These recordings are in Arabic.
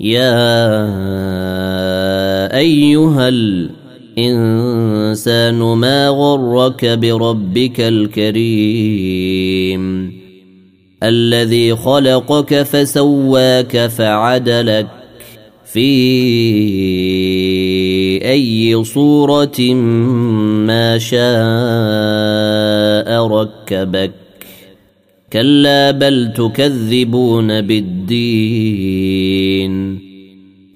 يا ايها الانسان ما غرك بربك الكريم الذي خلقك فسواك فعدلك في اي صوره ما شاء ركبك كلا بل تكذبون بالدين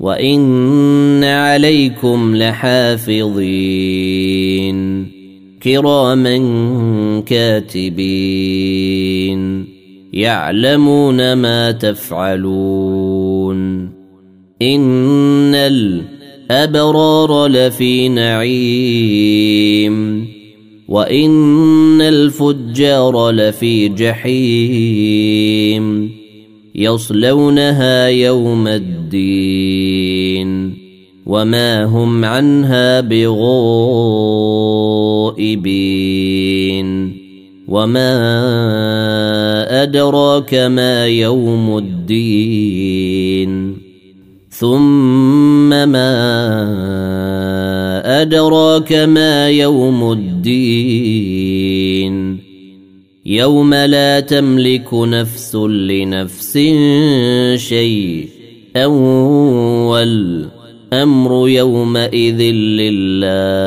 وإن عليكم لحافظين كراما كاتبين يعلمون ما تفعلون إن الأبرار لفي نعيم وإن الفجار لفي جحيم يصلونها يوم الدين وما هم عنها بغائبين وما أدراك ما يوم الدين ثم ما أدراك ما يوم الدين. يوم لا تملك نفس لنفس شيء أول أمر يومئذ لله.